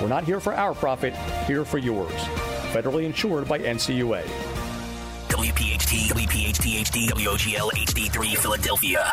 We're not here for our profit, here for yours. Federally insured by NCUA. WPHT, WPHT HD, WOGL HD3 Philadelphia.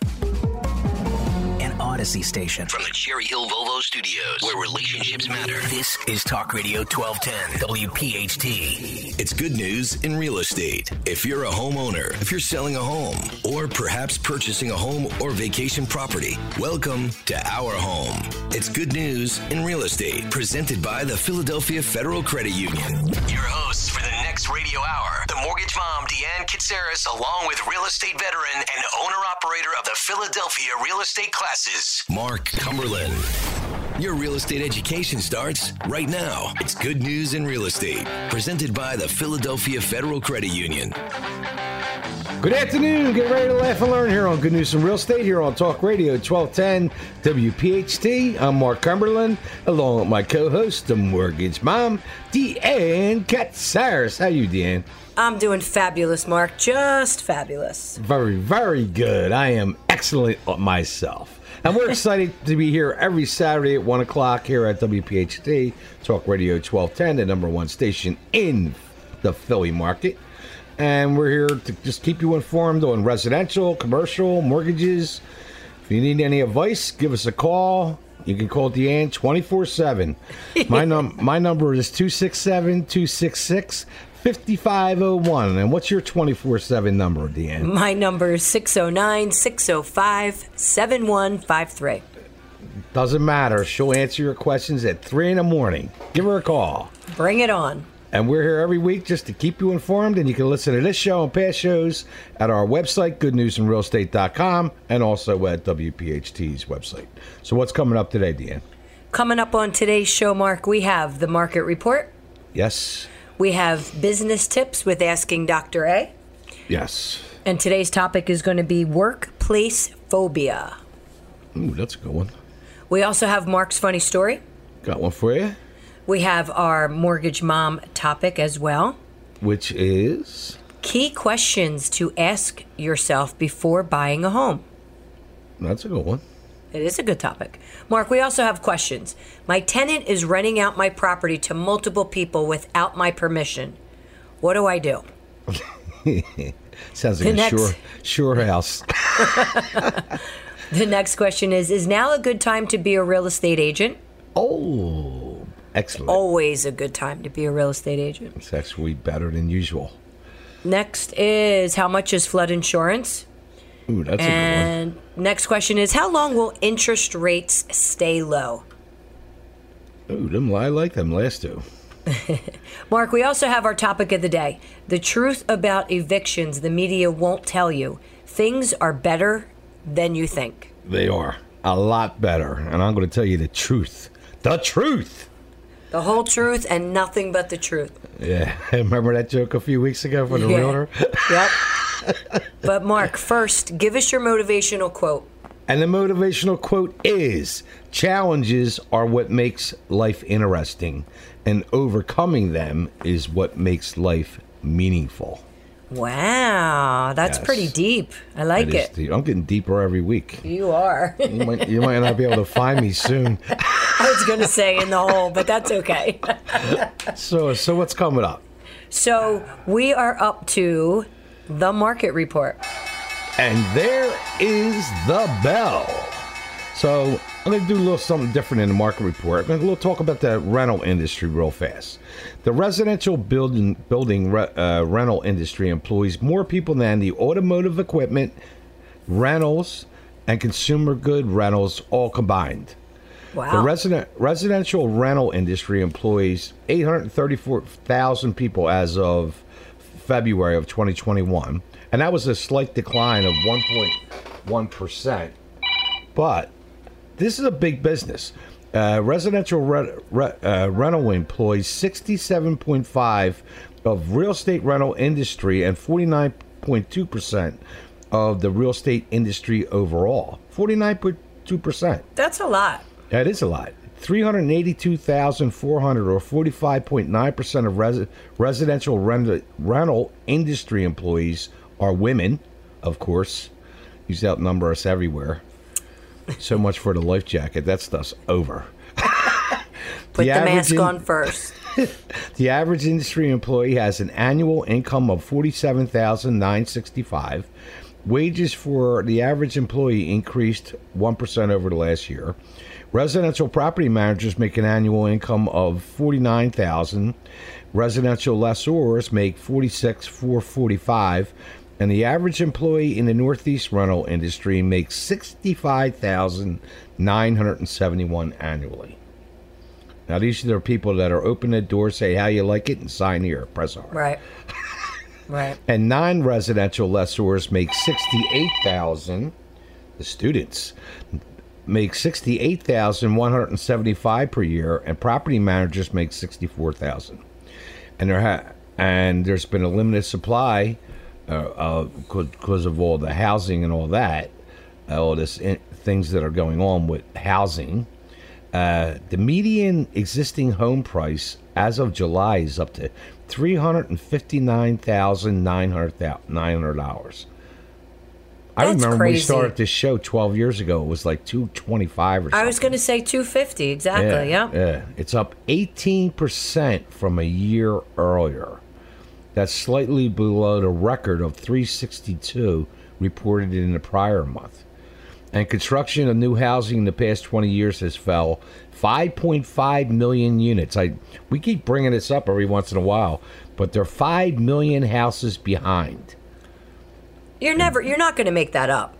An Audacy station from the Cherry Hill Volvo Studios, where relationships matter. This is Talk Radio 1210, WPHT. It's good news in real estate. If you're a homeowner, if you're selling a home, or perhaps purchasing a home or vacation property, welcome to Our Home. It's good news in real estate, presented by the Philadelphia Federal Credit Union. Your hosts for the next radio hour, the mortgage mom, Deanne Katsaris, along with real estate veteran and owner operator of the Philadelphia Real Estate Classes, Mark Cumberland. Your real estate education starts right now. It's Good News in Real Estate, presented by the Philadelphia Federal Credit Union. Good afternoon. Get ready to laugh and learn here on Good News in Real Estate here on Talk Radio 1210 WPHT. I'm Mark Cumberland, along with my co-host, the mortgage mom, Deanne Katsaris. How you, Deanne? I'm doing fabulous, Mark. Just fabulous. Very, very good. I am excellent myself. And we're excited to be here every Saturday at 1 o'clock here at WPHT, Talk Radio 1210, the number one station in the Philly market. And we're here to just keep you informed on residential, commercial, mortgages. If you need any advice, give us a call. You can call Deanne 24 7. My, my number is 267 266 5501. And what's your 24 7 number, Deanne? My number is 609 605 7153. Doesn't matter. She'll answer your questions at 3 in the morning. Give her a call. Bring it on. And we're here every week just to keep you informed. And you can listen to this show and past shows at our website, goodnewsandrealestate.com, and also at WPHT's website. So, what's coming up today, Deanne? Coming up on today's show, Mark, we have the market report. Yes. We have business tips with Asking Dr. A. Yes. And today's topic is going to be workplace phobia. Ooh, that's a good one. We also have Mark's funny story. Got one for you, We have our mortgage mom topic as well. which is. Key questions to ask yourself before buying a home. That's a good one. It is a good topic. Mark, we also have questions. My tenant is renting out my property to multiple people without my permission. What do I do? Sounds The like a next- sure, sure house. The next question is Is now a good time to be a real estate agent? Oh, excellent. Always a good time to be a real estate agent. It's actually better than usual. Next is How much is flood insurance? Ooh, that's a good And next question is How long will interest rates stay low? one. Ooh, them, I like them last two. Mark, we also have our topic of the day the truth about evictions the media won't tell you. Things are better than you think. They are a lot better. And I'm going to tell you the truth. The truth. The whole truth and nothing but the truth. Yeah. Remember that joke a few weeks ago from the Yeah. realtor? Yep. but, Mark, first, give us your motivational quote. And the motivational quote is Challenges are what makes life interesting, and overcoming them is what makes life meaningful. Wow, that's Yes. pretty deep. I like it. deep. I'm getting deeper every week. You are. You might, you might not be able to find me soon. I was going to say in the hole, but that's okay. So, so what's coming up? So we are up to the market report. And there is the bell. So I'm going to do a little something different in the market report. I'm going to talk about the rental industry real fast. The residential building building re, uh, rental industry employs more people than the automotive equipment, rentals, and consumer good rentals all combined. Wow. The resident residential rental industry employs 834,000 people as of February of 2021, and that was a slight decline of 1.1 percent. But this is a big business. Uh, residential re- re- uh, rental employs 67.5 of real estate rental industry and 49.2 percent of the real estate industry overall. 49.2 percent. That's a lot. That is a lot. 382,400 or 45.9% of res- residential rent- rental industry employees are women, of course. These outnumber us everywhere. So much for the life jacket. That stuff's over. Put the, average mask in- on first. The average industry employee has an annual income of 47,965. Wages for the average employee increased 1% over the last year. Residential property managers make an annual income of 49,000. Residential lessors make 46,445 and the average employee in the Northeast rental industry makes 65,971 annually. Now these are the people that are open the door, say how you like it, and sign here, press R. Right. Right. And non-residential lessors make sixty-eight thousand. The students make sixty-eight thousand one hundred and seventy-five per year, and property managers make sixty-four thousand. And there ha- and there's been a limited supply uh, because of all the housing and all that, uh, all this in- things that are going on with housing. Uh, the median existing home price as of July is up to three hundred and fifty nine thousand nine hundred dollars. I remember when we started this show twelve years ago. It was like two twenty five or something. I was going to say 250 exactly. Yeah. yeah. It's up eighteen percent from a year earlier. That's slightly below the record of three sixty two reported in the prior month. And construction of new housing in the past 20 years has fell 5.5 million units. I we keep bringing this up every once in a while, but they're 5 million houses behind. You're never. You're not going to make that up.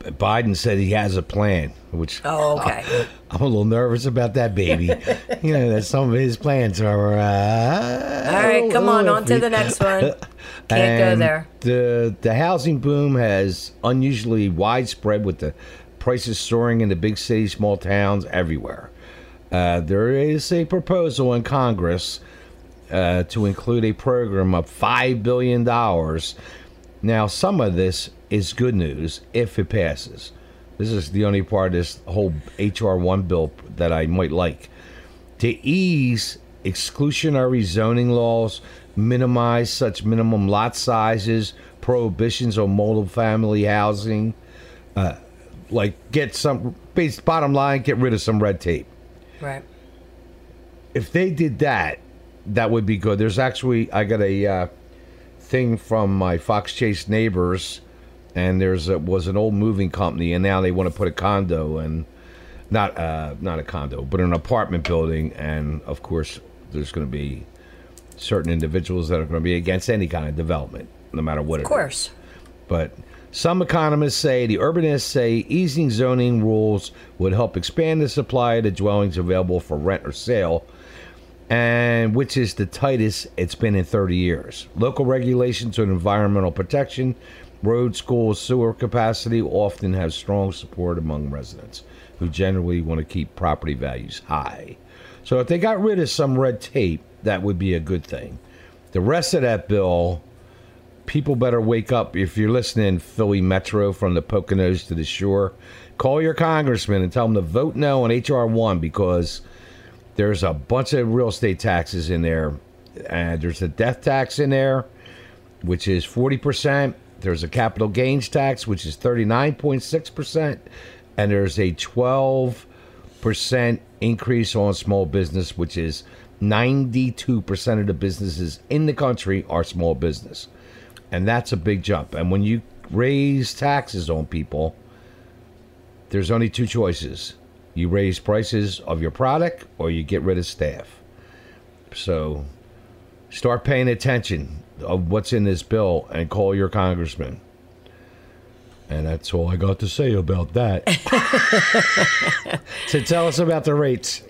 Biden said he has a plan, which Oh, okay. I'm a little nervous about that baby. you know, that some of his plans are. Uh, All right, come on, on to the next one. Can't go there. The the housing boom has unusually widespread with the prices soaring in the big cities, small towns, everywhere. Uh, there is a proposal in Congress uh, to include a program of five billion dollars. Now, some of this is good news if it passes. This is the only part of this whole HR one bill that I might like to ease exclusionary zoning laws, minimize such minimum lot sizes, prohibitions on multifamily housing, uh, like get some bottom line, get rid of some red tape. Right. If they did that, that would be good. There's actually I got a uh, thing from my Fox Chase neighbors, and there's a, was an old moving company, and now they want to put a condo and not uh, not a condo, but an apartment building, and of course there's going to be certain individuals that are going to be against any kind of development, no matter what it Of is. course. But some economists say, the urbanists say, easing zoning rules would help expand the supply of the dwellings available for rent or sale, and which is the tightest it's been in 30 years. Local regulations on environmental protection, road, school, sewer capacity often have strong support among residents who generally want to keep property values high. So if they got rid of some red tape, that would be a good thing. The rest of that bill people better wake up. If you're listening, Philly Metro from the Poconos to the shore, call your congressman and tell them to vote no on HR one because there's a bunch of real estate taxes in there, and there's a death tax in there, which is forty percent. There's a capital gains tax, which is thirty nine point six percent, and there's a twelve percent increase on small business, which is ninety two percent of the businesses in the country are small business and that's a big jump. And when you raise taxes on people, there's only two choices: you raise prices of your product, or you get rid of staff. So, start paying attention of what's in this bill and call your congressman. And that's all I got to say about that. so tell us about the rates.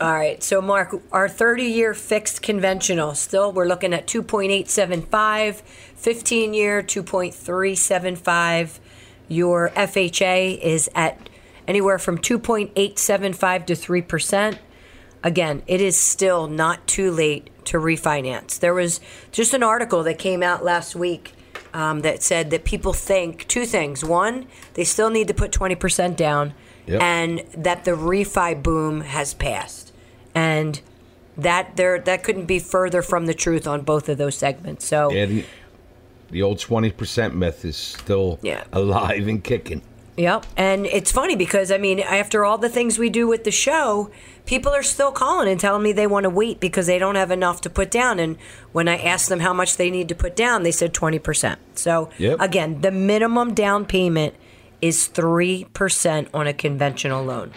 All right. So, Mark, our 30 year fixed conventional still, we're looking at 2.875, 15 year 2.375. Your FHA is at anywhere from 2.875 to 3%. Again, it is still not too late to refinance. There was just an article that came out last week um, that said that people think two things. One, they still need to put 20% down, Yep. and that the refi boom has passed. And that there that couldn't be further from the truth on both of those segments. So And the old 20% myth is still Yeah. alive and kicking. Yep. And it's funny because, I mean, after all the things we do with the show, people are still calling and telling me they want to wait because they don't have enough to put down. And when I asked them how much they need to put down, they said 20%. So, Yep. again, the minimum down payment is 3% on a conventional loan.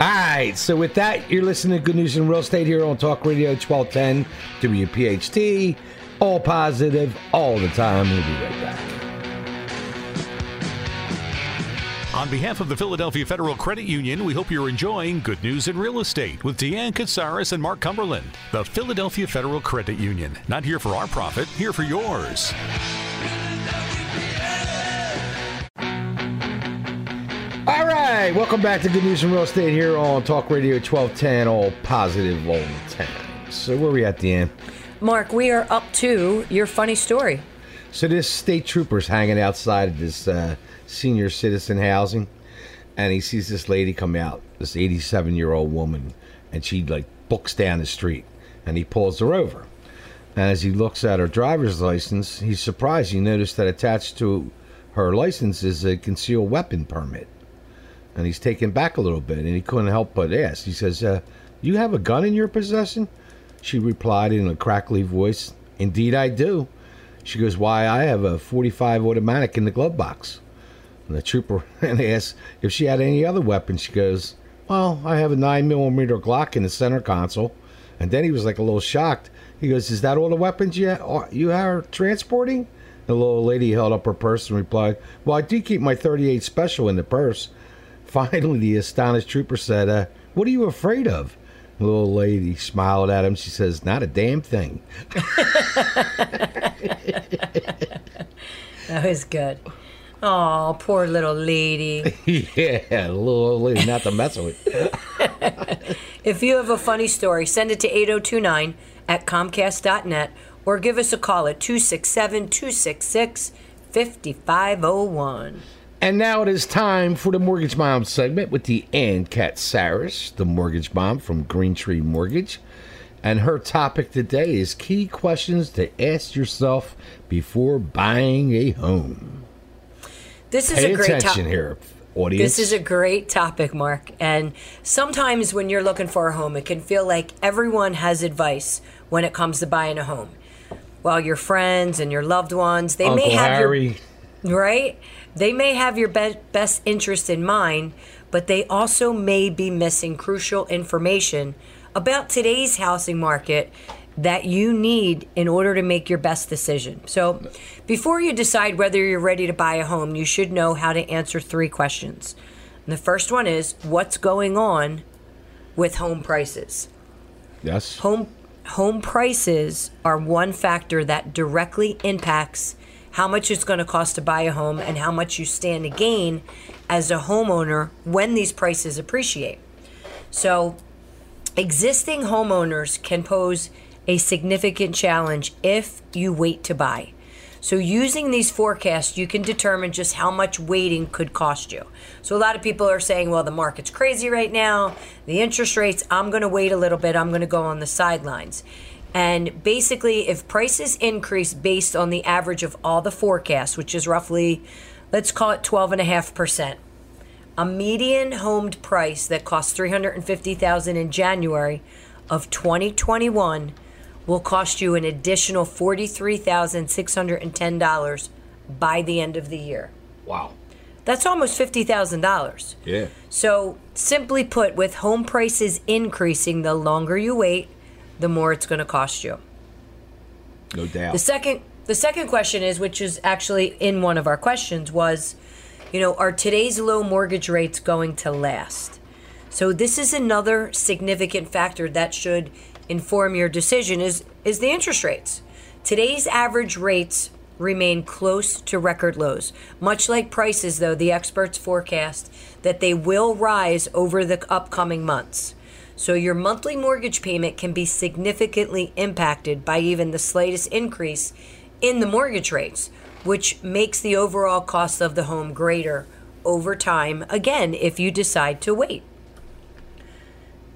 All right, so with that, you're listening to Good News in Real Estate here on Talk Radio 1210 WPHT. All positive, all the time. We'll be right back. On behalf of the Philadelphia Federal Credit Union, we hope you're enjoying Good News in Real Estate with Deanne Katsaris and Mark Cumberland. The Philadelphia Federal Credit Union. Not here for our profit, here for yours. All right, welcome back to Good News in Real Estate here on Talk Radio 1210, all positive all the time. So where are we at end? Mark, we are up to your funny story. So this state trooper's hanging outside of this uh, senior citizen housing, and he sees this lady come out, this 87 year old woman, and she like books down the street, and he pulls her over. And as he looks at her driver's license, he's surprised. He noticed that attached to her license is a concealed weapon permit. And he's taken back a little bit, and he couldn't help but ask. He says, uh, "You have a gun in your possession?" She replied in a crackly voice, "Indeed, I do." She goes, "Why? I have a 45 automatic in the glove box." And the trooper asks if she had any other weapons. She goes, "Well, I have a nine millimeter Glock in the center console." And then he was like a little shocked. He goes, "Is that all the weapons you are, you are transporting?" The little lady held up her purse and replied, "Well, I do keep my 38 special in the purse." Finally, the astonished trooper said, uh, "What are you afraid of?" The little lady smiled at him. She says, "Not a damn thing." That was good. Oh, poor little lady. yeah, little old lady, not to mess with. If you have a funny story, send it to 8029 at comcast.net or give us a call at 267 266 5501. And now it is time for the Mortgage Mom segment with Deanne Katsaris, the mortgage mom from Green Tree Mortgage. And her topic today is key questions to ask yourself before buying a home. This is Pay a great attention topic. here, audience. This is a great topic, Mark. And sometimes when you're looking for a home, it can feel like everyone has advice when it comes to buying a home. Well, your friends and your loved ones, they Uncle may have Harry. your right. They may have your be- best interest in mind, but they also may be missing crucial information about today's housing market that you need in order to make your best decision. So, before you decide whether you're ready to buy a home, you should know how to answer three questions. And the first one is what's going on with home prices? Yes. Home home prices are one factor that directly impacts how much it's going to cost to buy a home and how much you stand to gain as a homeowner when these prices appreciate. So, existing homeowners can pose a significant challenge if you wait to buy. So, using these forecasts, you can determine just how much waiting could cost you. So, a lot of people are saying, well, the market's crazy right now, the interest rates, I'm going to wait a little bit, I'm going to go on the sidelines. And basically, if prices increase based on the average of all the forecasts, which is roughly, let's call it 12.5%, a median homed price that costs 350000 in January of 2021 will cost you an additional $43,610 by the end of the year. Wow. That's almost $50,000. Yeah. So, simply put, with home prices increasing, the longer you wait, the more it's going to cost you. No doubt. The second the second question is which is actually in one of our questions was you know, are today's low mortgage rates going to last? So this is another significant factor that should inform your decision is is the interest rates. Today's average rates remain close to record lows. Much like prices, though, the experts forecast that they will rise over the upcoming months. So your monthly mortgage payment can be significantly impacted by even the slightest increase in the mortgage rates, which makes the overall cost of the home greater over time, again, if you decide to wait.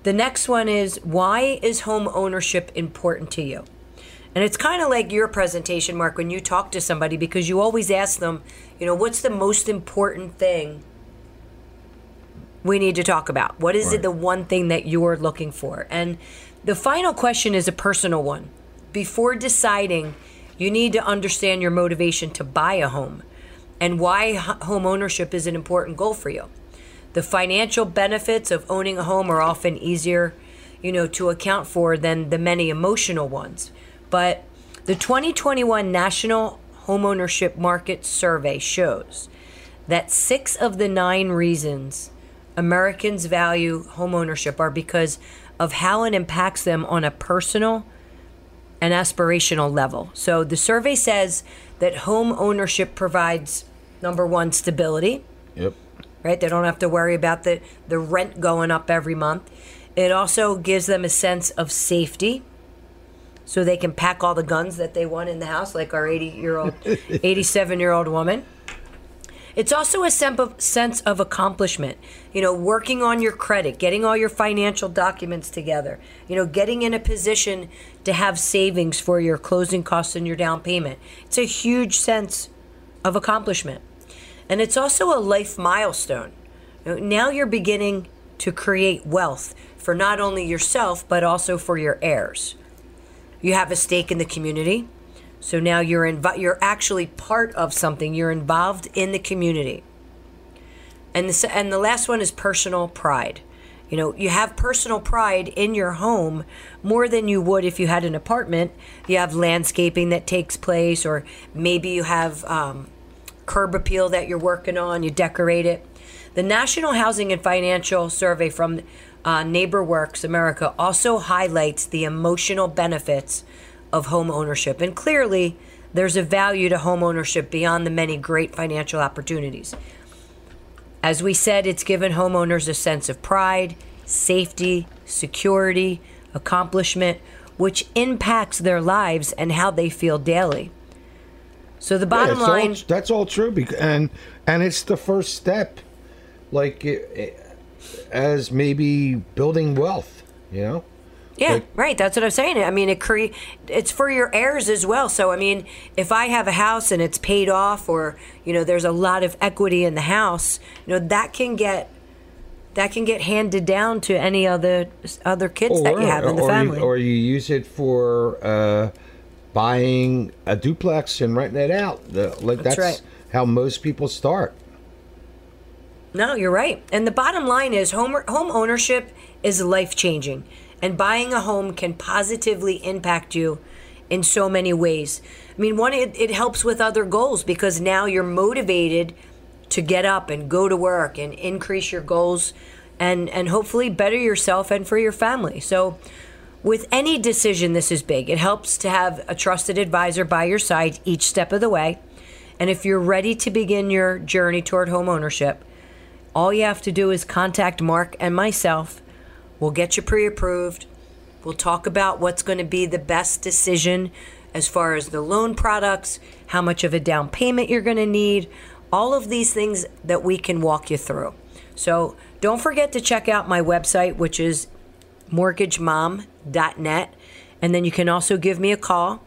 The next one is why is home ownership important to you? And it's kind of like your presentation, Mark, when you talk to somebody because you always ask them, you know, what's the most important thing we need to talk about? What is Right. it the one thing that you're looking for? And the final question is a personal one. Before deciding, you need to understand your motivation to buy a home and why home ownership is an important goal for you. The financial benefits of owning a home are often easier, you know, to account for than the many emotional ones. But the 2021 National Homeownership Market Survey shows that 6 of the 9 reasons Americans value homeownership are because of how it impacts them on a personal and aspirational level. So the survey says that home ownership provides number 1 stability, Yep. right? They don't have to worry about the, the rent going up every month. It also gives them a sense of safety. So they can pack all the guns that they want in the house, like our 80 year old, 87 year old woman. It's also a sense of accomplishment. You know, working on your credit, getting all your financial documents together, you know, getting in a position to have savings for your closing costs and your down payment. It's a huge sense of accomplishment. And it's also a life milestone. Now you're beginning to create wealth for not only yourself, but also for your heirs. You have a stake in the community. So now you're inv- you're actually part of something. You're involved in the community. And the, and the last one is personal pride. You know, you have personal pride in your home more than you would if you had an apartment. You have landscaping that takes place, or maybe you have um, curb appeal that you're working on, you decorate it. The National Housing and Financial Survey from uh, NeighborWorks America also highlights the emotional benefits of home ownership. And clearly, there's a value to home ownership beyond the many great financial opportunities. As we said, it's given homeowners a sense of pride, safety, security, accomplishment, which impacts their lives and how they feel daily. So the bottom Yeah, it's all- line, that's all true, bec- and and it's the first step, like eh, eh, as maybe building wealth. You know, yeah, like- right. That's what I'm saying. I mean, it cre- it's for your heirs as well. So I mean, if I have a house and it's paid off, or you know, there's a lot of equity in the house, you know, that can get that can get handed down to any other other kids that you have in the or family. You, or you use it for uh, buying a duplex and renting it out. The, like That's that's, right. how most people start. No, you're right. And the bottom line is home home ownership is life changing, and buying a home can positively impact you in so many ways. I mean, one it, it helps with other goals because now you're motivated to get up and go to work and increase your goals and and hopefully better yourself and for your family. So with any decision this is big. It helps to have a trusted advisor by your side each step of the way. And if you're ready to begin your journey toward home ownership, all you have to do is contact Mark and myself. We'll get you pre approved. We'll talk about what's going to be the best decision as far as the loan products, how much of a down payment you're going to need, all of these things that we can walk you through. So don't forget to check out my website, which is mortgagemom.net. And then you can also give me a call,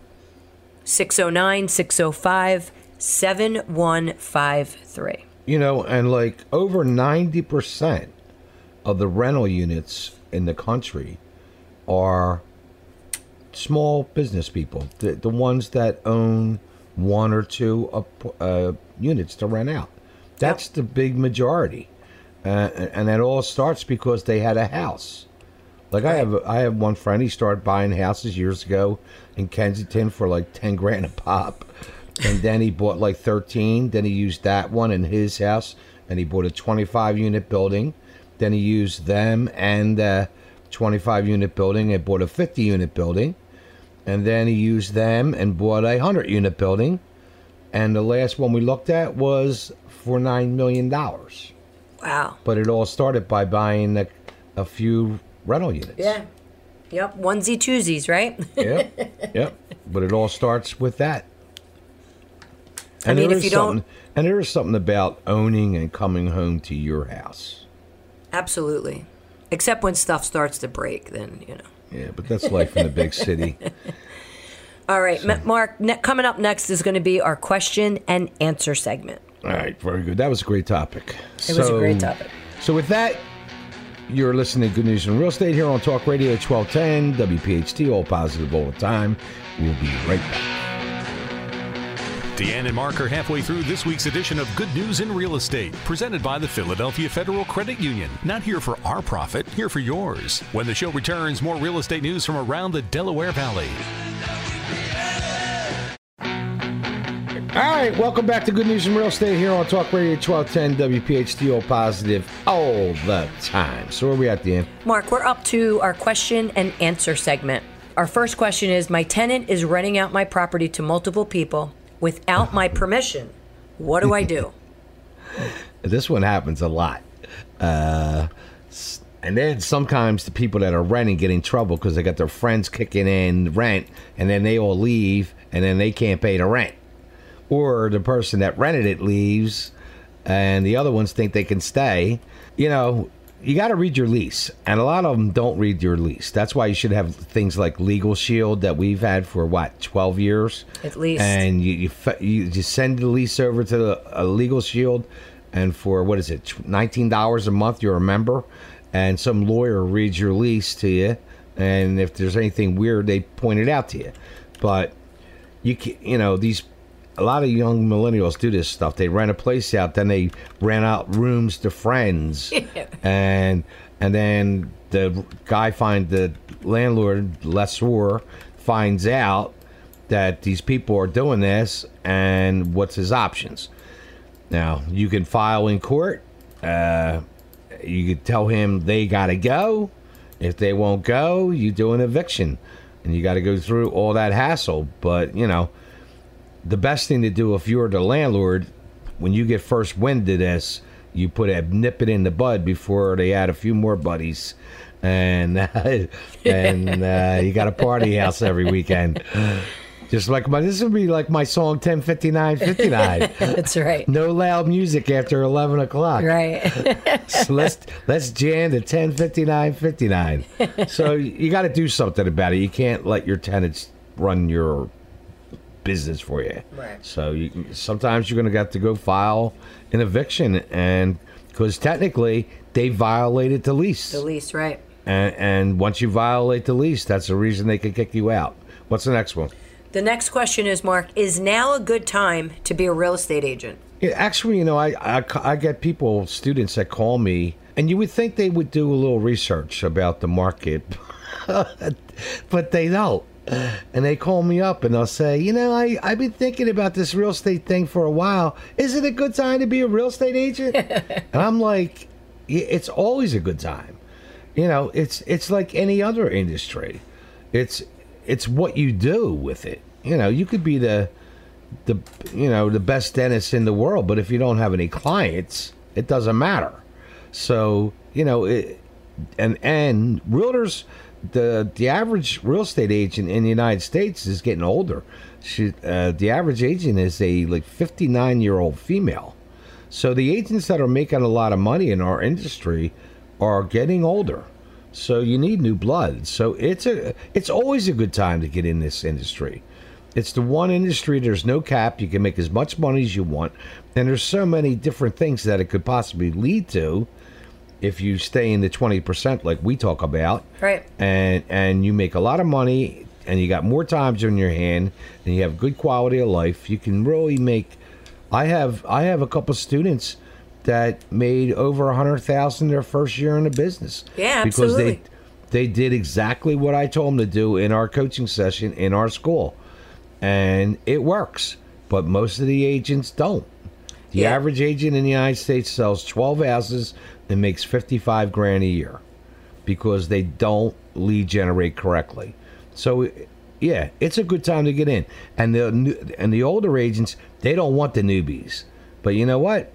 609 605 7153. You know, and like over ninety percent of the rental units in the country are small business people, the, the ones that own one or two uh, units to rent out. That's the big majority, uh, and that all starts because they had a house. Like I have, I have one friend. He started buying houses years ago in Kensington for like ten grand a pop, and then he bought like thirteen. Then he used that one in his house, and he bought a twenty-five unit building. Then he used them and a twenty-five unit building and bought a fifty unit building, and then he used them and bought a hundred unit building. and the last one we looked at was for nine million dollars. Wow. But it all started by buying a, a few rental units. Yeah. Yep. Onesie twosies, right? Yep. yep. But it all starts with that. I mean, if you don't- and there is something about owning and coming home to your house. Absolutely. Except when stuff starts to break, then you know. Yeah, but that's life in the big city. All right, Ma- Mark. Ne- coming up next is going to be our question and answer segment. All right, very good. That was a great topic. It was a great topic. So with that, you're listening to Good News in Real Estate here on Talk Radio 1210 WPHT, all positive all the time. We'll be right back. Deanne and Mark are halfway through this week's edition of Good News in Real Estate, presented by the Philadelphia Federal Credit Union. Not here for our profit, here for yours. When the show returns, more real estate news from around the Delaware Valley. All right, welcome back to Good News in Real Estate here on Talk Radio 1210 WPHT, all positive all the time. So where are we at, Deanne? Mark, we're up to our question and answer segment. Our first question is My tenant is renting out my property to multiple people without my permission. What do I do? This one happens a lot. Uh, and then sometimes the people that are renting get in trouble because they got their friends kicking in rent and then they all leave and then they can't pay the rent. Or the person that rented it leaves and the other ones think they can stay. You know, you got to read your lease. And a lot of them don't read your lease. That's why you should have things like Legal Shield that we've had for what, 12 years? At least. And you, you, you just send the lease over to the, a Legal Shield and for what is it $19 a month you're a member and some lawyer reads your lease to you and if there's anything weird they point it out to you but you can, you know these a lot of young millennials do this stuff they rent a place out then they rent out rooms to friends and and then the guy find the landlord lessor finds out that these people are doing this and what's his options now you can file in court. Uh, you could tell him they got to go. If they won't go, you do an eviction, and you got to go through all that hassle. But you know, the best thing to do if you're the landlord, when you get first wind of this, you put a nip it in the bud before they add a few more buddies, and and uh, you got a party house every weekend. Just like my, this would be like my song 105959. That's right. No loud music after 11 o'clock. Right. So let's let's jam to 105959. so you got to do something about it. You can't let your tenants run your business for you. Right. So you, sometimes you're going to have to go file an eviction and because technically they violated the lease. the lease, right. and, and once you violate the lease, that's the reason they can kick you out. What's the next one? The next question is Mark, is now a good time to be a real estate agent? Yeah, actually, you know, I, I, I get people, students that call me, and you would think they would do a little research about the market, but they don't. And they call me up and they'll say, you know, I, I've been thinking about this real estate thing for a while. Is it a good time to be a real estate agent? and I'm like, it's always a good time. You know, it's it's like any other industry. It's it's what you do with it. You know, you could be the the you know the best dentist in the world, but if you don't have any clients, it doesn't matter. So you know, it, and and realtors, the the average real estate agent in the United States is getting older. She, uh, the average agent is a like fifty nine year old female. So the agents that are making a lot of money in our industry are getting older. So you need new blood. So it's a it's always a good time to get in this industry. It's the one industry there's no cap. You can make as much money as you want, and there's so many different things that it could possibly lead to if you stay in the 20% like we talk about. Right. And and you make a lot of money and you got more times on your hand and you have good quality of life, you can really make I have I have a couple students that made over a hundred thousand their first year in the business. Yeah, because absolutely. they they did exactly what I told them to do in our coaching session in our school, and it works. But most of the agents don't. The Yeah. average agent in the United States sells twelve houses and makes fifty five grand a year because they don't lead generate correctly. So Yeah, it's a good time to get in. And the new, and the older agents, they don't want the newbies. But you know what?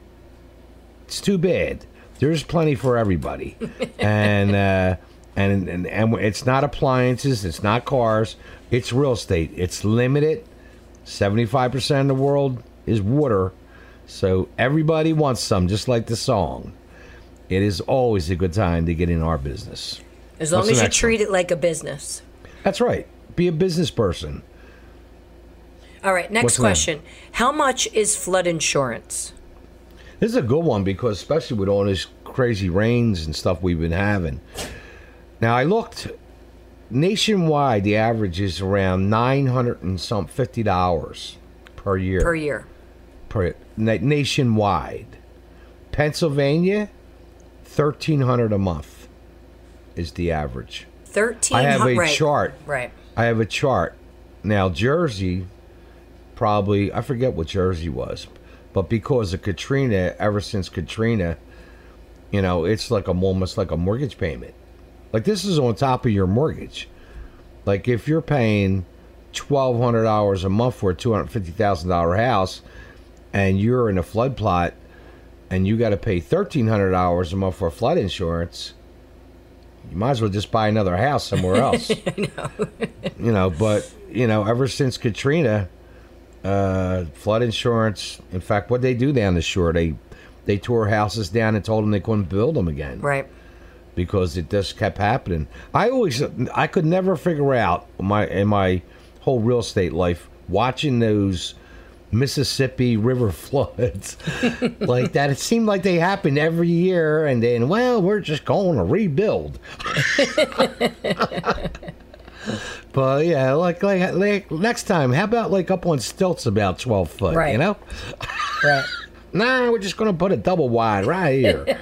It's too bad. There's plenty for everybody. and, uh, and and and it's not appliances, it's not cars, it's real estate. It's limited. 75% of the world is water. So everybody wants some just like the song. It is always a good time to get in our business. As long What's as you treat it like a business. That's right. Be a business person. All right, next What's question. How much is flood insurance? This is a good one because especially with all this crazy rains and stuff we've been having. Now I looked nationwide the average is around 900 and some 50 dollars per year. Per year. Per nationwide. Pennsylvania 1300 a month is the average. Thirteen. I have a right. chart. Right. I have a chart. Now Jersey, probably I forget what Jersey was, but because of Katrina, ever since Katrina, you know, it's like a almost like a mortgage payment. Like this is on top of your mortgage. Like if you're paying twelve hundred dollars a month for a two hundred fifty thousand dollar house, and you're in a flood plot, and you got to pay thirteen hundred dollars a month for flood insurance, you might as well just buy another house somewhere else. you know, but you know, ever since Katrina, uh, flood insurance. In fact, what they do down the shore, they they tore houses down and told them they couldn't build them again Right. because it just kept happening. I always, I could never figure out my in my whole real estate life watching those Mississippi River floods like that. It seemed like they happened every year, and then well, we're just going to rebuild. but yeah, like, like like next time, how about like up on stilts about twelve foot? Right. You know. Right. Nah, we're just gonna put a double wide right here.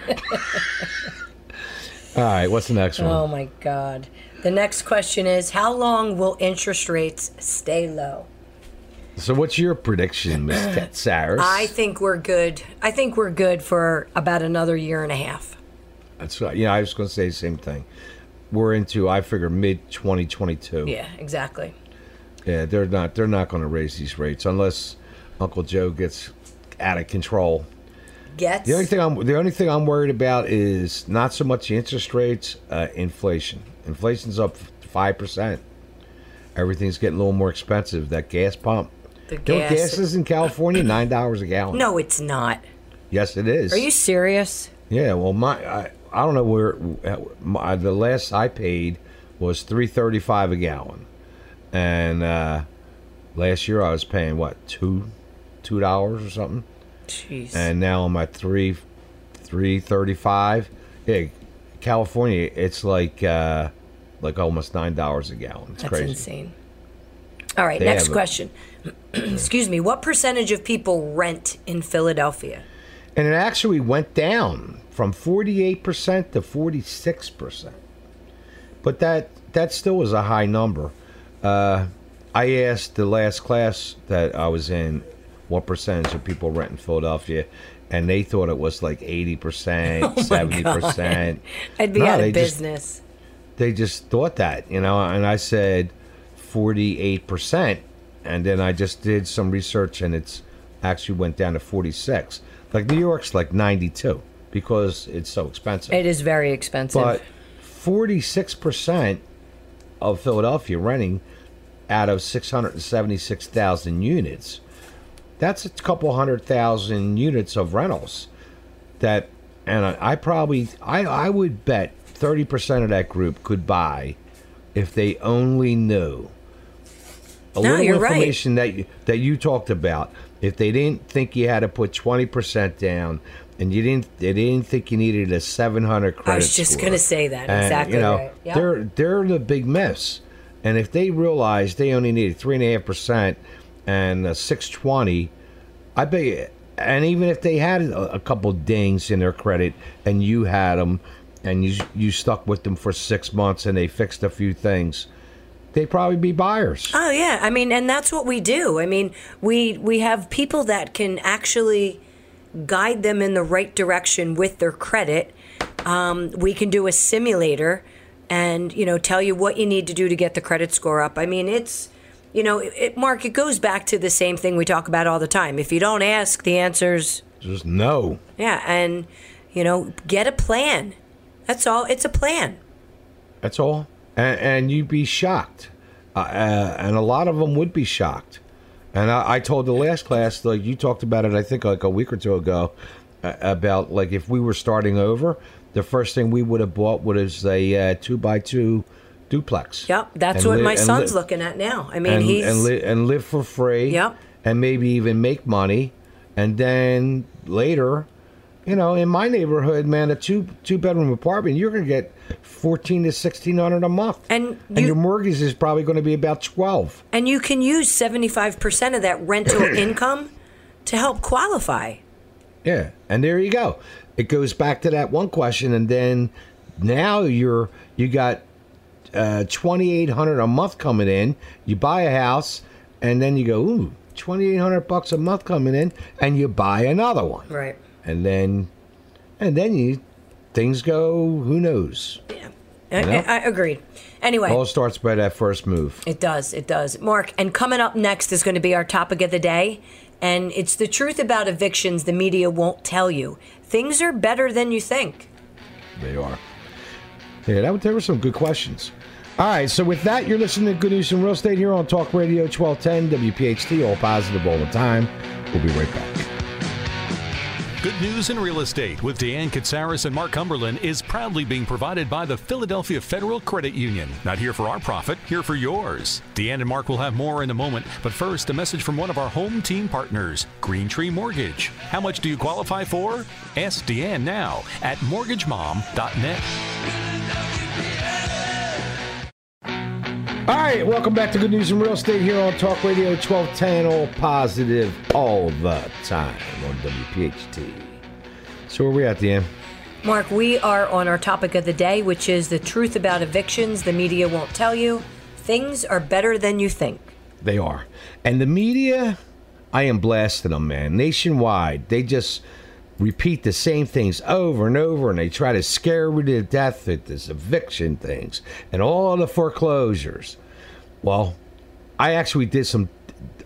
All right, what's the next one? Oh my God. The next question is How long will interest rates stay low? So, what's your prediction, Miss Saris? I think we're good. I think we're good for about another year and a half. That's right. Yeah, I was going to say the same thing. We're into, I figure, mid 2022. Yeah, exactly. Yeah, they're not. They're not going to raise these rates unless Uncle Joe gets out of control. Gets The only thing I'm the only thing I'm worried about is not so much the interest rates, uh, inflation. Inflation's up five percent. Everything's getting a little more expensive. That gas pump. The gas. gas is in California? Nine dollars a gallon. No, it's not. Yes, it is. Are you serious? Yeah, well, my I, I don't know where my, the last I paid was three thirty five a gallon, and uh, last year I was paying what two two dollars or something, Jeez. and now I'm at three three thirty five. Yeah, California, it's like uh, like almost nine dollars a gallon. It's That's crazy. insane. All right, They next have a- question. Excuse me. What percentage of people rent in Philadelphia? And it actually went down from 48% to 46%. But that that still was a high number. Uh, I asked the last class that I was in what percentage of people rent in Philadelphia, and they thought it was like 80%, 70%. I'd be No, out of just- business. They just thought that, you know, and I said 48%. And then I just did some research and it's actually went down to 46. Like New York's like 92 because it's so expensive. It is very expensive. But 46% of Philadelphia renting out of 676,000 units. That's a couple hundred thousand units of rentals that and I, I probably I I would bet 30% of that group could buy if they only knew a No, little you're right. information that you, that you talked about. If they didn't think you had to put 20% down and you didn't they didn't think you needed a 700 credit I was just score. going to say that. And, exactly you know, right. Yep. they're they're the big miss. And if they realize they only needed three and a half percent and a six twenty, I bet. You, and even if they had a, a couple dings in their credit, and you had them, and you you stuck with them for six months, and they fixed a few things, they'd probably be buyers. Oh yeah, I mean, and that's what we do. I mean, we we have people that can actually guide them in the right direction with their credit. Um, we can do a simulator and you know tell you what you need to do to get the credit score up. I mean, it's you know, it, Mark, it goes back to the same thing we talk about all the time. If you don't ask, the answer's Just no. yeah, and you know, get a plan. That's all. It's a plan. That's all. And, and you'd be shocked. Uh, uh, and a lot of them would be shocked. And I, I told the last class, like you talked about it, I think like a week or two ago, uh, about like if we were starting over, the first thing we would have bought was a uh, two by two duplex. Yep, that's what li- my son's li- looking at now. I mean, and, he's and, li- and live for free. Yep. And maybe even make money. And then later, you know, in my neighborhood, man, a two two bedroom apartment, you're gonna get fourteen to sixteen hundred a month. And and your mortgage is probably gonna be about twelve. and you can use seventy five percent of that rental income to help qualify. Yeah. And there you go. It goes back to that one question, and then now you're you got uh, twenty eight hundred a month coming in. You buy a house, and then you go, ooh, twenty eight hundred bucks a month coming in, and you buy another one. Right. and then and then you things go who knows Yeah. I, know? I, I agreed. Anyway, all starts by that first move It does. It does. Mark, and coming up next is going to be our topic of the day. And it's the truth about evictions the media won't tell you. Things are better than you think. they are yeah that, there were some good questions all right so with that you're listening to good news in real estate here on talk radio 1210 wpht all positive all the time we'll be right back Good News in Real Estate with Deanne Katsaris and Mark Cumberland is proudly being provided by the Philadelphia Federal Credit Union. Not here for our profit, here for yours. Deanne and Mark will have more in a moment, but first, a message from one of our home team partners, Green Tree Mortgage. How much do you qualify for? Ask Deanne now at mortgagemom.net. all right welcome back to good news in real estate here on talk radio 1210 all positive all the time on wpht so where are we at the end Mark, we are on our topic of the day, which is the truth about evictions the media won't tell you. Things are better than you think. They are. And the media, I am blasting them, man. Nationwide, they just repeat the same things over and over, and they try to scare me to death with this eviction things and all the foreclosures. Well, I actually did some.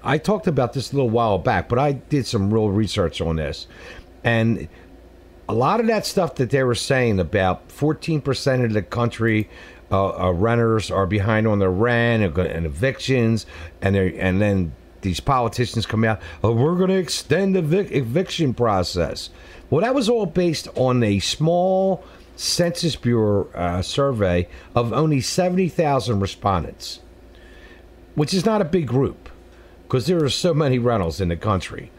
I talked about this a little while back, but I did some real research on this, and a lot of that stuff that they were saying about 14% of the country uh, uh, renters are behind on their rent and, and evictions, and and then these politicians come out, oh, we're going to extend the evic- eviction process. Well, that was all based on a small Census Bureau uh, survey of only 70,000 respondents, which is not a big group because there are so many rentals in the country.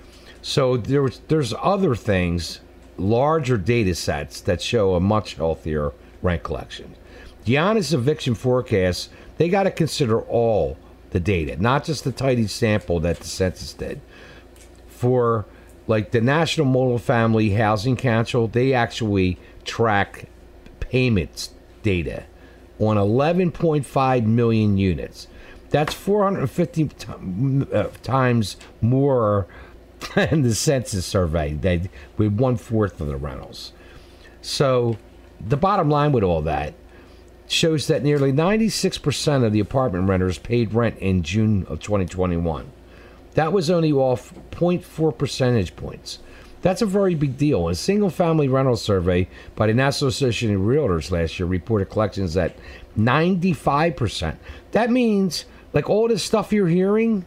So there was, there's other things, larger data sets that show a much healthier rent collection. The honest eviction forecast, they got to consider all the data, not just the tiny sample that the census did. For like the National Multifamily Housing Council, they actually track payments data on 11.5 million units. That's 450 t- uh, times more than the census survey. They with one fourth of the rentals. So, the bottom line with all that shows that nearly 96% of the apartment renters paid rent in June of 2021. That was only off 0.4 percentage points. That's a very big deal. A single family rental survey by the National Association of Realtors last year reported collections at 95%. That means, like all this stuff you're hearing,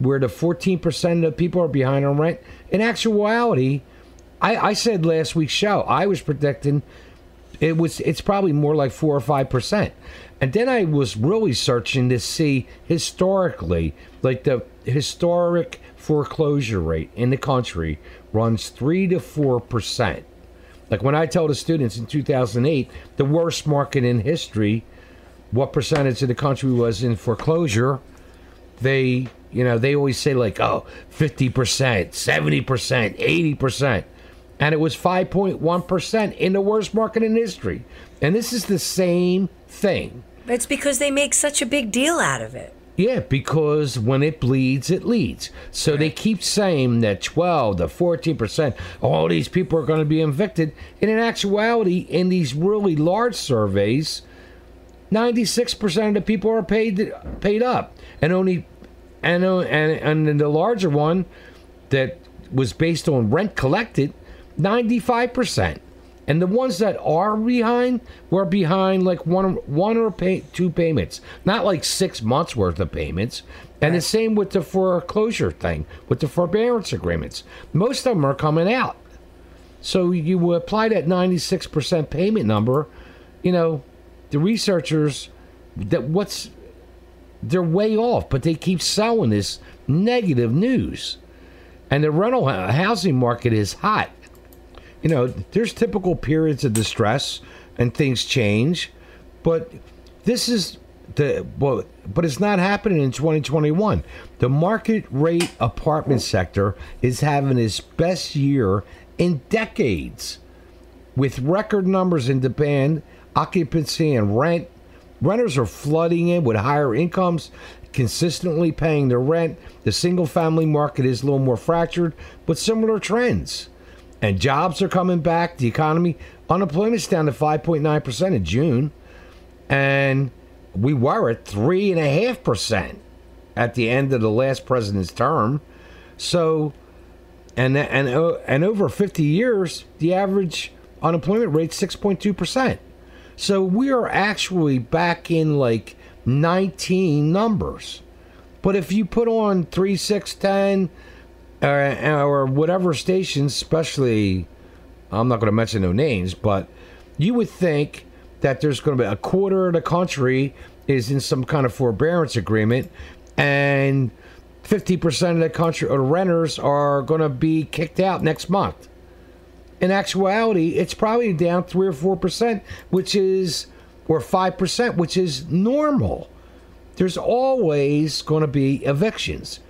where the 14% of people are behind on rent, in actuality, I, I said last week's show, I was predicting it was it's probably more like four or five percent. And then I was really searching to see historically, like the historic foreclosure rate in the country runs three to four percent. Like when I tell the students in 2008, the worst market in history, what percentage of the country was in foreclosure, they, you know, they always say like, oh, 50%, 70%, 80%. And it was 5.1% in the worst market in history. And this is the same thing. It's because they make such a big deal out of it. Yeah, because when it bleeds, it leads. So they keep saying that 12 to 14%, all these people are going to be evicted. And in actuality, in these really large surveys, 96% of the people are paid paid up, and only and and and the larger one that was based on rent collected, 95%. And the ones that are behind were behind like one one or pay, two payments, not like six months worth of payments. And the same with the foreclosure thing, with the forbearance agreements. Most of them are coming out. So you apply that 96% payment number, you know, the researchers that what's they're way off, but they keep selling this negative news. And the rental housing market is hot. You know, there's typical periods of distress and things change, but this is the well, but it's not happening in 2021. The market rate apartment sector is having its best year in decades, with record numbers in demand, occupancy, and rent. Renters are flooding in with higher incomes, consistently paying their rent. The single family market is a little more fractured, but similar trends. And jobs are coming back. The economy, unemployment's down to 5.9% in June. And we were at 3.5% at the end of the last president's term. So, and, and, uh, and over 50 years, the average unemployment rate 6.2%. So we are actually back in like 19 numbers. But if you put on 3, 6, 10, or, or whatever stations, especially, I'm not going to mention no names, but you would think that there's going to be a quarter of the country is in some kind of forbearance agreement, and 50% of the country or renters are going to be kicked out next month. In actuality, it's probably down three or four percent, which is or five percent, which is normal. There's always going to be evictions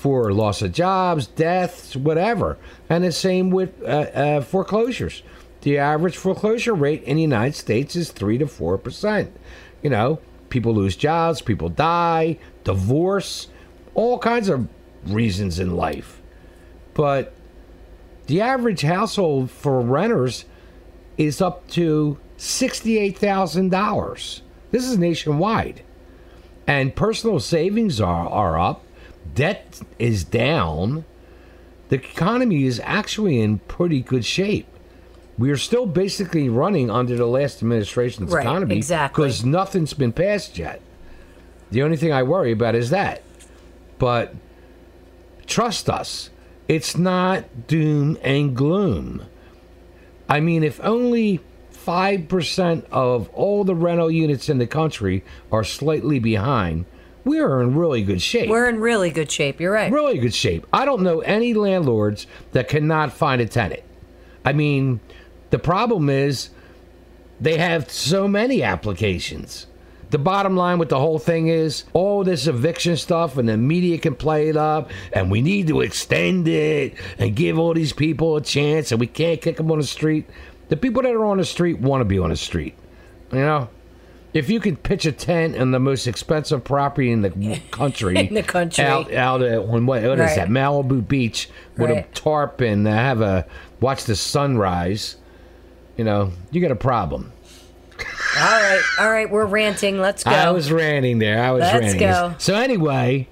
for loss of jobs, deaths, whatever, and the same with uh, uh, foreclosures. The average foreclosure rate in the United States is three to four percent. You know, people lose jobs, people die, divorce, all kinds of reasons in life. But the average household for renters is up to $68,000. This is nationwide. And personal savings are, are up, debt is down. The economy is actually in pretty good shape. We are still basically running under the last administration's Right, economy exactly. because nothing's been passed yet. The only thing I worry about is that. But trust us, it's not doom and gloom. I mean, if only 5% of all the rental units in the country are slightly behind, we are in really good shape. We're in really good shape. You're right. really good shape. I don't know any landlords that cannot find a tenant. I mean, the problem is they have so many applications. The bottom line with the whole thing is all this eviction stuff, and the media can play it up, and we need to extend it and give all these people a chance, and we can't kick them on the street. The people that are on the street want to be on the street. You know? If you could pitch a tent in the most expensive property in the country, In the country. out out at on what, what is Right. that Malibu Beach with a tarp and uh, have a watch the sunrise, you know, you got a problem. All right. All right. We're ranting. Let's go. I was ranting there. I was Let's ranting. go. So anyway,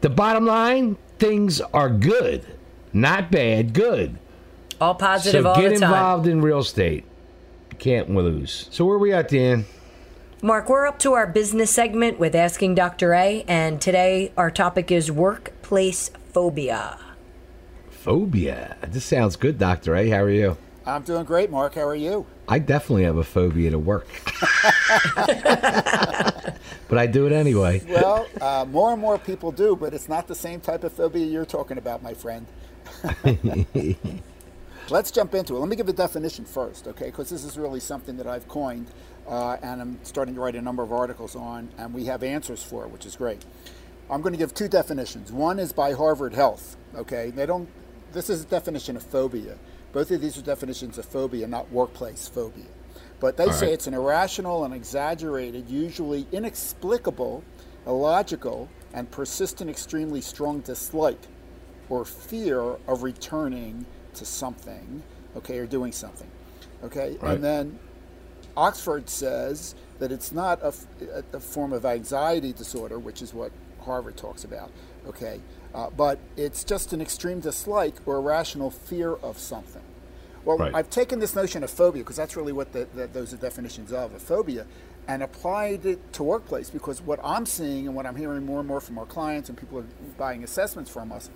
the bottom line, things are good, not bad, good. all positive so all get the time. involved in real estate. You can't lose. So where are we at, Dan? Mark, we're up to our business segment with Asking Dr. A, and today our topic is workplace phobia. Phobia. This sounds good, Doctor A. How are you? I'm doing great, Mark. How are you? I definitely have a phobia to work. but I do it anyway. Well, uh, more and more people do, but it's not the same type of phobia you're talking about, my friend. Let's jump into it. Let me give a definition first, okay? Because this is really something that I've coined, uh, and I'm starting to write a number of articles on, and we have answers for it, which is great. I'm going to give two definitions. One is by Harvard Health, okay? They don't. This is a definition of phobia. Both of these are definitions of phobia, not workplace phobia. But they say right. it's an irrational and exaggerated, usually inexplicable, illogical, and persistent, extremely strong dislike or fear of returning to something, okay, or doing something, okay? Right. And then Oxford says that it's not a form of anxiety disorder, which is what Harvard talks about, okay, uh, but it's just an extreme dislike or irrational fear of something. Well, Right. I've taken this notion of phobia because that's really what the, the, those are definitions of a phobia, and applied it to workplace because what I'm seeing and what I'm hearing more and more from our clients and people are buying assessments from us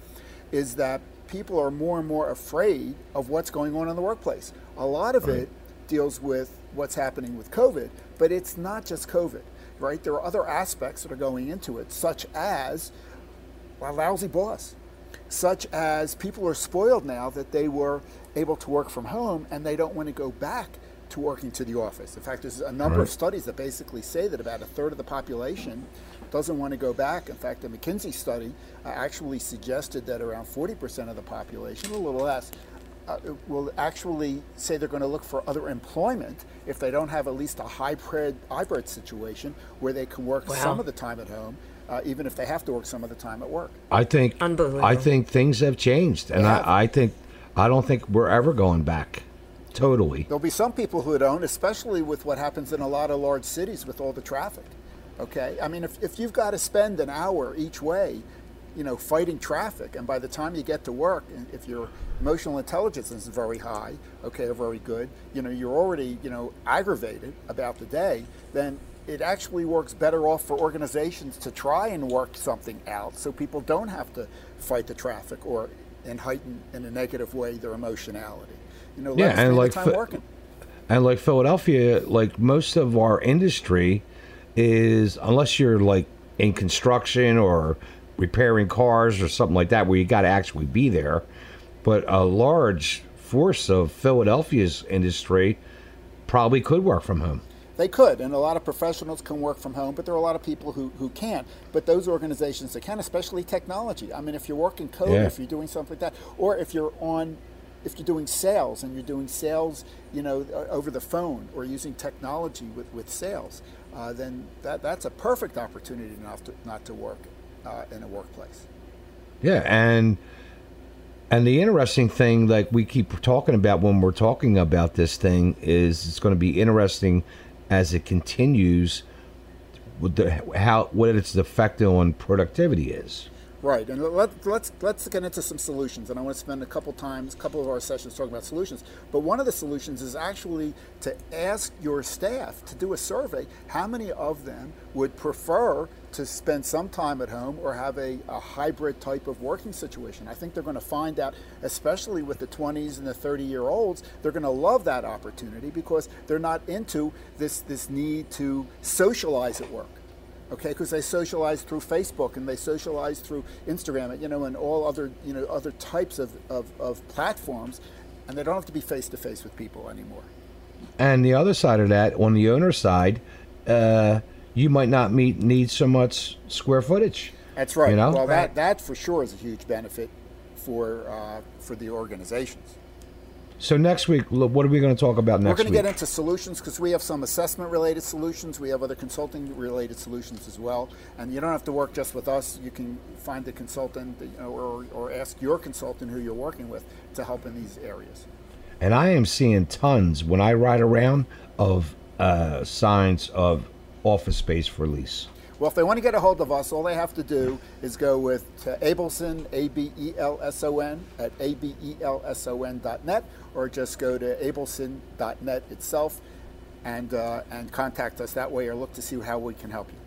is that people are more and more afraid of what's going on in the workplace. A lot of it deals with what's happening with COVID, but it's not just COVID, right? There are other aspects that are going into it, such as a lousy boss, such as people are spoiled now that they were able to work from home and they don't want to go back to working to the office. In fact, there's a number of studies that basically say that about a third of the population doesn't want to go back. In fact, a McKinsey study uh, actually suggested that around 40% of the population, a little less, uh, will actually say they're going to look for other employment if they don't have at least a hybrid hybrid situation where they can work Wow. some of the time at home, uh, even if they have to work some of the time at work. I think Unbelievable. I think things have changed, and They have. I, I think I don't think we're ever going back. Totally. There'll be some people who don't, especially with what happens in a lot of large cities with all the traffic. Okay, I mean, if, if you've got to spend an hour each way, you know, fighting traffic, and by the time you get to work, if your emotional intelligence is very high, okay, or very good, you know, you're already, you know, aggravated about the day, then it actually works better off for organizations to try and work something out so people don't have to fight the traffic or and heighten in a negative way their emotionality. You know, Yeah, and like time working. And like Philadelphia, like most of our industry is unless you're like in construction or repairing cars or something like that where you got to actually be there. But a large force of Philadelphia's industry probably could work from home. They could, and a lot of professionals can work from home, but there are a lot of people who, who can't. But those organizations that can, especially technology. I mean, if you're working code, Yeah. if you're doing something like that, or if you're on, if you're doing sales and you're doing sales, you know, over the phone or using technology with, with sales, uh, then that, that's a perfect opportunity not to, not to work uh, in a workplace. Yeah, and and the interesting thing, like we keep talking about when we're talking about this thing, is it's going to be interesting as it continues with the how what its effect on productivity is. Right, and let, let's let's get into some solutions. And I want to spend a couple times, a couple of our sessions talking about solutions. But one of the solutions is actually to ask your staff to do a survey. How many of them would prefer to spend some time at home or have a, a hybrid type of working situation? I think they're going to find out, especially with the 20s and the 30 year olds, they're going to love that opportunity because they're not into this this need to socialize at work okay because they socialize through facebook and they socialize through instagram you know and all other you know other types of, of, of platforms and they don't have to be face to face with people anymore And the other side of that, on the owner side, uh, you might not meet need so much square footage. that's right You know? well Right. that that for sure is a huge benefit for uh, for the organizations So next week, look, what are we going to talk about next week? we're going to get into solutions because we have some assessment related solutions we have other consulting related solutions as well and you don't have to work just with us you can find a consultant or, or ask your consultant who you're working with to help in these areas And I am seeing tons when I ride around of uh, signs of office space for lease. Well, if they want to get a hold of us, all they have to do is go with Abelson, A B E L S O N, at A B E L S O N dot net, or just go to abelson.net itself and, uh, and contact us that way or look to see how we can help you.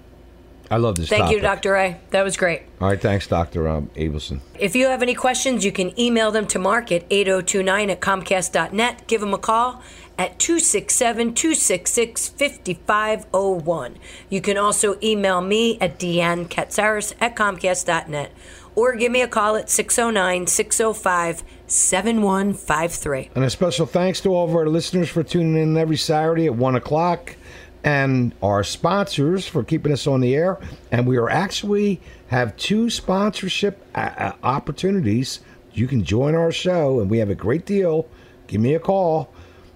I love this. Thank you. Dr. A. That was great. All right, thanks, Doctor um, Abelson. If you have any questions, you can email them to Mark at 8029 at Comcast.net. Give him a call at 267 266 5501. You can also email me at Deanne Katsaris at Comcast.net or give me a call at 609 605 7153. And a special thanks to all of our listeners for tuning in every Saturday at 1 o'clock and our sponsors for keeping us on the air. And we are actually have two sponsorship uh, uh, opportunities. You can join our show and we have a great deal. Give me a call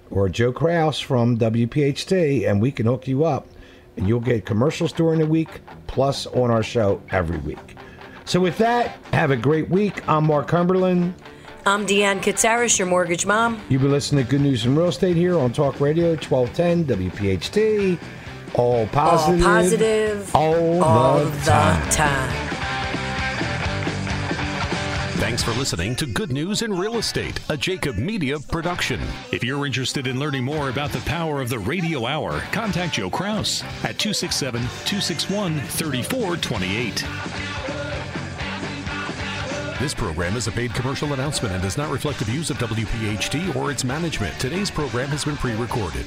or Joe Kraus from WPHT and we can hook you up. And you'll get commercials during the week plus on our show every week. So with that, have a great week. I'm Mark Cumberland. I'm Deanne Katsaris, your mortgage mom. You've been listening to Good News in Real Estate here on Talk Radio 1210 WPHT. All positive. All positive. All, all the, the time. time. Thanks for listening to Good News in Real Estate, a Jacob Media production. If you're interested in learning more about the power of the radio hour, contact Joe Kraus at 267 261 3428. This program is a paid commercial announcement and does not reflect the views of WPHT or its management. Today's program has been pre recorded.